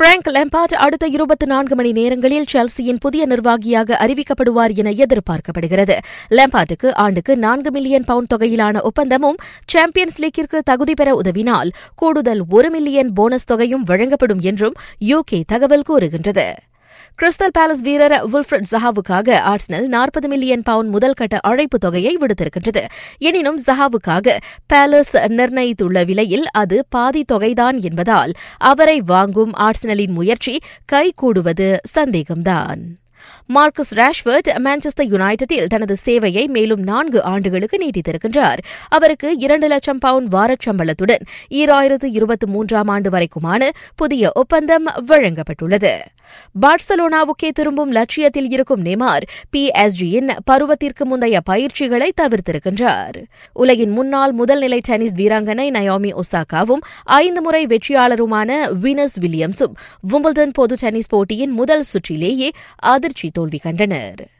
Prank லெம்பார்ட் அடுத்த இருபத்தி நான்கு மணி நேரங்களில் செல்சியின் புதிய நிர்வாகியாக அறிவிக்கப்படுவார் என எதிர்பார்க்கப்படுகிறது. லெம்பார்டுக்கு ஆண்டுக்கு நான்கு மில்லியன் பவுண்ட் தொகையிலான ஒப்பந்தமும் சாம்பியன்ஸ் லீக்கிற்கு தகுதி பெற உதவினால் கூடுதல் ஒரு மில்லியன் போனஸ் தொகையும் வழங்கப்படும் என்றும் யூகே தகவல் கூறுகின்றது. கிறிஸ்டல் பேலஸ் வீரர் வில்ஃபிரட் ஜஹாவுக்காக ஆர்ஸ்னல் நாற்பது மில்லியன் பவுண்ட் முதல் கட்ட அழைப்பு தொகையை விடுத்திருக்கின்றது. எனினும் ஜஹாவுக்காக பேலஸ் நிர்ணயித்துள்ள விலையில் அது பாதி தொகைதான் என்பதால் அவரை வாங்கும் ஆர்ஸ்னலின் முயற்சி கைகூடுவது சந்தேகம்தான். மார்க்கஸ் ராஷ்வர்ட் மான்செஸ்டர் யுனைடெடில் தனது சேவையை மேலும் நான்கு ஆண்டுகளுக்கு நீட்டித்திருக்கின்றார் அவருக்கு இரண்டு லட்சம் பவுண்ட் வாரச் சம்பளத்துடன் ஈராயிரத்து இருபத்தி மூன்றாம் ஆண்டு வரைக்குமான புதிய ஒப்பந்தம் வழங்கப்பட்டுள்ளது. பார்சலோனாவுக்கே திரும்பும் லட்சியத்தில் இருக்கும் நெமார் பிஎஸ்ஜியின் பருவத்திற்கு முந்தைய பயிற்சிகளை தவிர்த்திருக்கின்றார். உலகின் முன்னாள் முதல்நிலை டென்னிஸ் வீராங்கனை நயோமி ஒசாகாவும் ஐந்து முறை வெற்றியாளருமான வினஸ் வில்லியம்ஸும் விம்பிள்டன் பொது டென்னிஸ் போட்டியின் முதல் சுற்றிலேயே அதிர்ச்சி தோல்வி கண்டனர்.